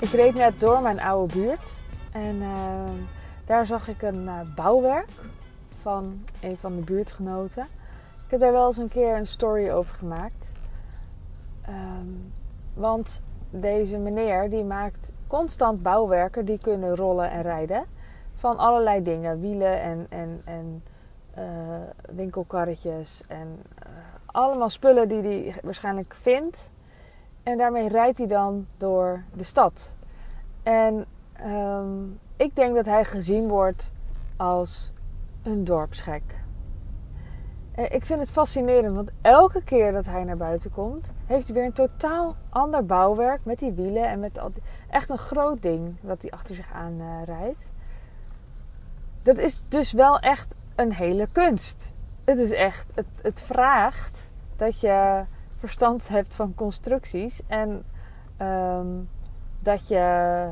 Ik reed net door mijn oude buurt en uh, daar zag ik een uh, bouwwerk van een van de buurtgenoten. Ik heb daar wel eens een keer een story over gemaakt. Um, want deze meneer die maakt constant bouwwerken die kunnen rollen en rijden. Van allerlei dingen, wielen en, en, en uh, winkelkarretjes en allemaal spullen die hij waarschijnlijk vindt. En daarmee rijdt hij dan door de stad. En um, ik denk dat hij gezien wordt als een dorpsgek. Ik vind het fascinerend, want elke keer dat hij naar buiten komt, heeft hij weer een totaal ander bouwwerk met die wielen en met echt een groot ding dat hij achter zich aan uh, rijdt. Dat is dus wel echt een hele kunst. Het is echt, het, het vraagt dat je verstand hebt van constructies en um, dat je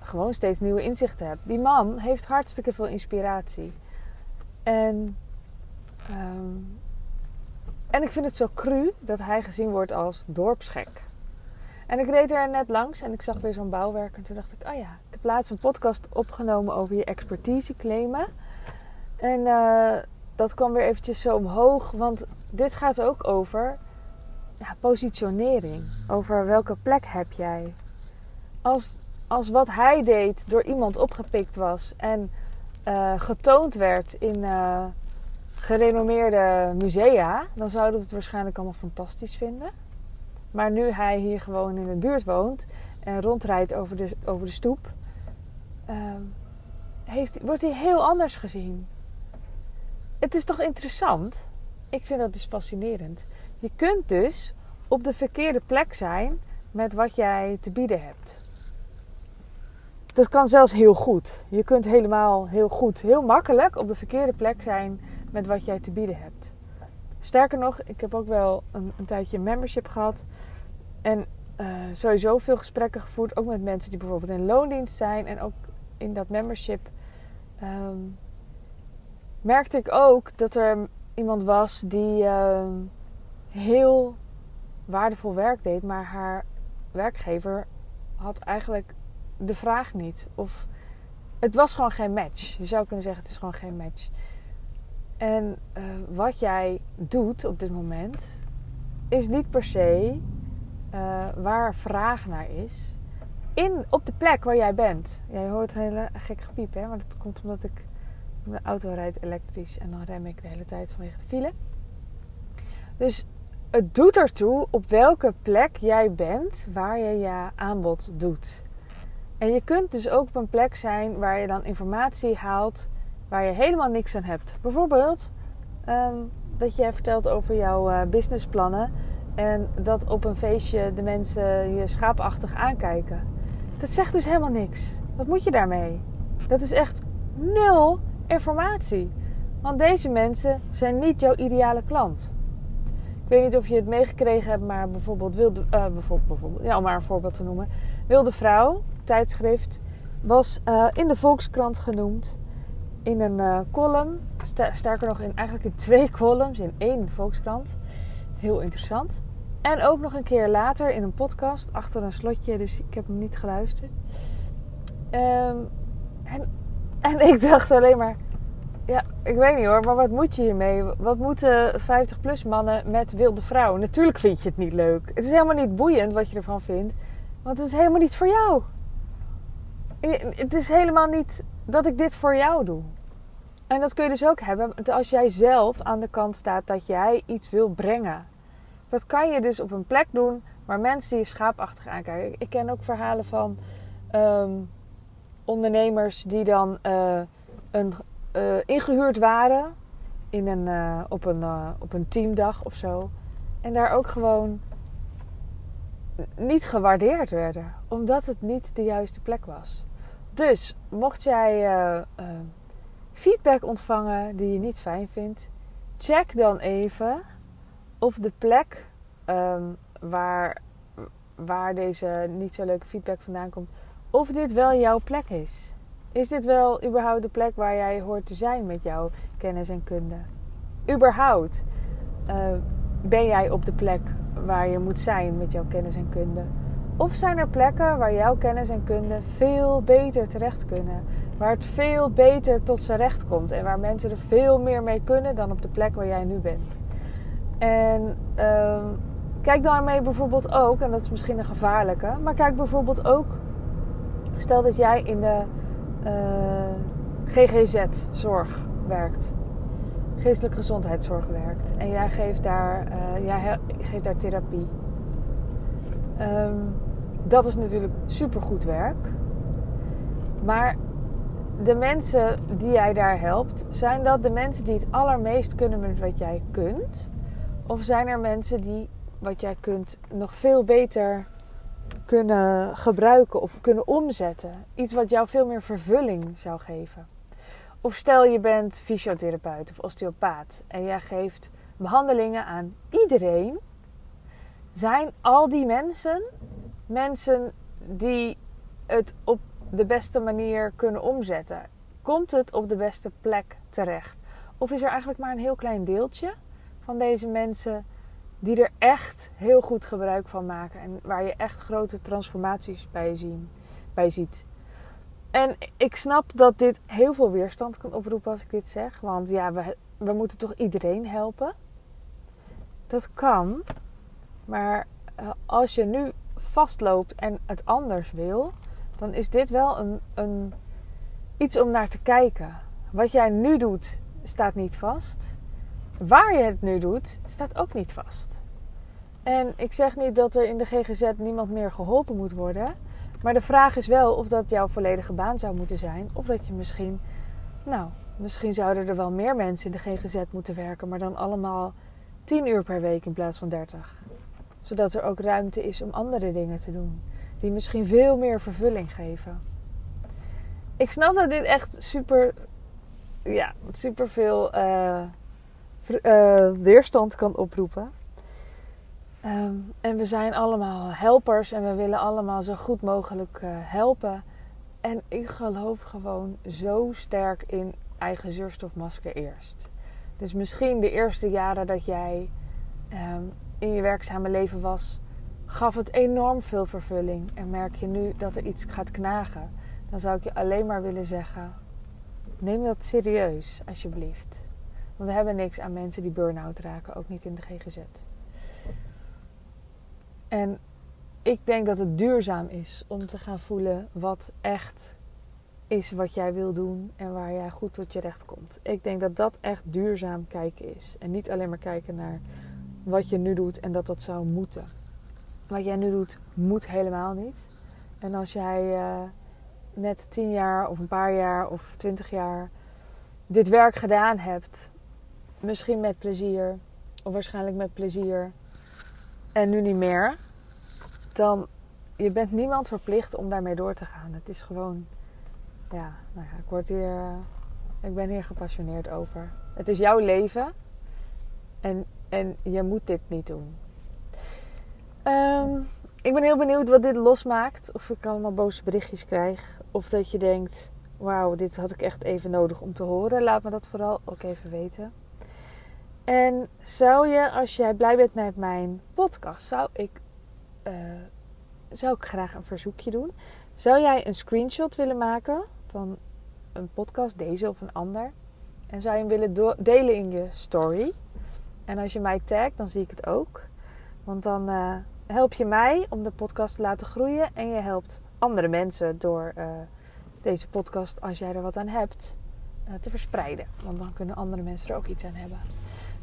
gewoon steeds nieuwe inzichten hebt. Die man heeft hartstikke veel inspiratie. En, um, en ik vind het zo cru dat hij gezien wordt als dorpsgek. En ik reed er net langs en ik zag weer zo'n bouwwerk. En toen dacht ik, oh ja, ik heb laatst een podcast opgenomen over je expertise claimen. En uh, dat kwam weer eventjes zo omhoog. Want dit gaat ook over ja, positionering. Over welke plek heb jij. Als, als wat hij deed door iemand opgepikt was en uh, getoond werd in uh, gerenommeerde musea, dan zouden we het waarschijnlijk allemaal fantastisch vinden. Maar nu hij hier gewoon in de buurt woont en rondrijdt over de, over de stoep, uh, heeft, wordt hij heel anders gezien. Het is toch interessant? Ik vind dat dus fascinerend. Je kunt dus op de verkeerde plek zijn met wat jij te bieden hebt. Dat kan zelfs heel goed. Je kunt helemaal heel goed, heel makkelijk op de verkeerde plek zijn met wat jij te bieden hebt. Sterker nog, ik heb ook wel een, een tijdje membership gehad. En uh, sowieso veel gesprekken gevoerd. Ook met mensen die bijvoorbeeld in loondienst zijn. En ook in dat membership um, merkte ik ook dat er iemand was die uh, heel waardevol werk deed. Maar haar werkgever had eigenlijk de vraag niet. Of het was gewoon geen match. Je zou kunnen zeggen, het is gewoon geen match. En uh, wat jij doet op dit moment is niet per se uh, waar vraag naar is. In, op de plek waar jij bent. Jij hoort een hele gek gepiep, hè? Maar dat komt omdat ik... Mijn auto rijdt elektrisch en dan rem ik de hele tijd vanwege de file. Dus het doet ertoe op welke plek jij bent waar je je aanbod doet. En je kunt dus ook op een plek zijn waar je dan informatie haalt waar je helemaal niks aan hebt. Bijvoorbeeld um, dat je vertelt over jouw uh, businessplannen en dat op een feestje de mensen je schaapachtig aankijken. Dat zegt dus helemaal niks. Wat moet je daarmee? Dat is echt nul informatie. Want deze mensen zijn niet jouw ideale klant. Ik weet niet of je het meegekregen hebt, maar bijvoorbeeld Wilde, uh, bijvoorbeeld, bijvoorbeeld, ja, om maar een voorbeeld te noemen. Wilde Vrouw, tijdschrift, was uh, in de Volkskrant genoemd. In een uh, column, sterker nog in eigenlijk in twee columns, in één Volkskrant. Heel interessant. En ook nog een keer later in een podcast achter een slotje, dus ik heb hem niet geluisterd. Um, en, en ik dacht alleen maar, ja, ik weet niet hoor, maar wat moet je hiermee? Wat moeten 50-plus mannen met wilde vrouwen? Natuurlijk vind je het niet leuk. Het is helemaal niet boeiend wat je ervan vindt, want het is helemaal niet voor jou. Het is helemaal niet dat ik dit voor jou doe. En dat kun je dus ook hebben als jij zelf aan de kant staat dat jij iets wil brengen. Dat kan je dus op een plek doen waar mensen je schaapachtig aankijken. Ik ken ook verhalen van um, ondernemers die dan uh, een, uh, ingehuurd waren in een, uh, op, een, op een teamdag of zo. En daar ook gewoon niet gewaardeerd werden, omdat het niet de juiste plek was. Dus mocht jij feedback ontvangen die je niet fijn vindt, check dan even of de plek um, waar, waar deze niet zo leuke feedback vandaan komt, of dit wel jouw plek is. Is dit wel überhaupt de plek waar jij hoort te zijn met jouw kennis en kunde? Überhaupt uh, ben jij op de plek waar je moet zijn met jouw kennis en kunde? Of zijn er plekken waar jouw kennis en kunde veel beter terecht kunnen? Waar het veel beter tot zijn recht komt en waar mensen er veel meer mee kunnen dan op de plek waar jij nu bent. En uh, kijk daarmee bijvoorbeeld ook, en dat is misschien een gevaarlijke, maar kijk bijvoorbeeld ook, stel dat jij in de GGZ-zorg werkt, geestelijke gezondheidszorg werkt, en jij geeft daar, uh, jij geeft daar therapie. Um, dat is natuurlijk supergoed werk. Maar de mensen die jij daar helpt, zijn dat de mensen die het allermeest kunnen met wat jij kunt? Of zijn er mensen die wat jij kunt nog veel beter kunnen gebruiken of kunnen omzetten? Iets wat jou veel meer vervulling zou geven. Of stel je bent fysiotherapeut of osteopaat en jij geeft behandelingen aan iedereen. Zijn al die mensen mensen die het op de beste manier kunnen omzetten? Komt het op de beste plek terecht? Of is er eigenlijk maar een heel klein deeltje van deze mensen die er echt heel goed gebruik van maken en waar je echt grote transformaties bij, zien, bij ziet? En ik snap dat dit heel veel weerstand kan oproepen als ik dit zeg, want ja, we, we moeten toch iedereen helpen? Dat kan, maar eh, als je nu vastloopt en het anders wil, dan is dit wel een, een, iets om naar te kijken. Wat jij nu doet, staat niet vast. Waar je het nu doet, staat ook niet vast. En ik zeg niet dat er in de GGZ niemand meer geholpen moet worden. Maar de vraag is wel of dat jouw volledige baan zou moeten zijn. Of dat je misschien, nou, misschien zouden er wel meer mensen in de GGZ moeten werken. Maar dan allemaal 10 uur per week in plaats van 30 zodat er ook ruimte is om andere dingen te doen. Die misschien veel meer vervulling geven. Ik snap dat dit echt super, ja, super veel uh, uh, weerstand kan oproepen. Um, en we zijn allemaal helpers en we willen allemaal zo goed mogelijk uh, helpen. En ik geloof gewoon zo sterk in eigen zuurstofmasker eerst. Dus misschien de eerste jaren dat jij um, in je werkzame leven was, gaf het enorm veel vervulling. En merk je nu dat er iets gaat knagen, dan zou ik je alleen maar willen zeggen: neem dat serieus, alsjeblieft. Want we hebben niks aan mensen die burn-out raken, ook niet in de GGZ. En ik denk dat het duurzaam is om te gaan voelen wat echt is wat jij wil doen en waar jij goed tot je recht komt. Ik denk dat dat echt duurzaam kijken is. En niet alleen maar kijken naar wat je nu doet en dat dat zou moeten. Wat jij nu doet, moet helemaal niet. En als jij uh, net tien jaar of een paar jaar of twintig jaar dit werk gedaan hebt, misschien met plezier of waarschijnlijk met plezier en nu niet meer, dan je bent niemand verplicht om daarmee door te gaan. Het is gewoon, ja, nou ja, ik word hier, uh, ik ben hier gepassioneerd over. Het is jouw leven en en je moet dit niet doen. Um, ik ben heel benieuwd wat dit losmaakt. Of ik allemaal boze berichtjes krijg. Of dat je denkt: wauw, dit had ik echt even nodig om te horen. Laat me dat vooral ook even weten. En zou je, als jij blij bent met mijn podcast, zou ik, uh, zou ik graag een verzoekje doen. Zou jij een screenshot willen maken van een podcast, deze of een ander? En zou je hem willen delen in je story? En als je mij tagt, dan zie ik het ook. Want dan uh, help je mij om de podcast te laten groeien. En je helpt andere mensen door uh, deze podcast, als jij er wat aan hebt, te verspreiden. Want dan kunnen andere mensen er ook iets aan hebben.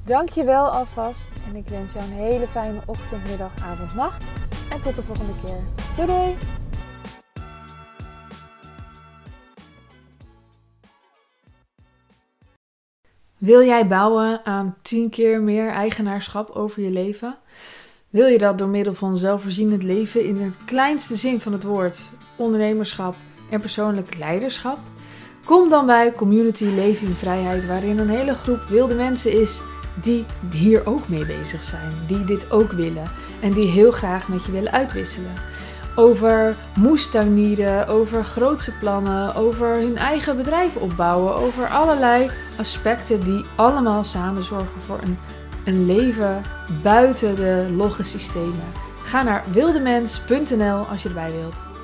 Dank je wel alvast. En ik wens jou een hele fijne ochtend, middag, avond, nacht. En tot de volgende keer. Doei doei! Wil jij bouwen aan 10 keer meer eigenaarschap over je leven? Wil je dat door middel van zelfvoorzienend leven in het kleinste zin van het woord, ondernemerschap en persoonlijk leiderschap? Kom dan bij Community Leven in Vrijheid, waarin een hele groep wilde mensen is die hier ook mee bezig zijn, die dit ook willen en die heel graag met je willen uitwisselen over moestuinieren, over grootse plannen, over hun eigen bedrijf opbouwen, over allerlei aspecten die allemaal samen zorgen voor een, een leven buiten de logge systemen. Ga naar wildemens.nl als je erbij wilt.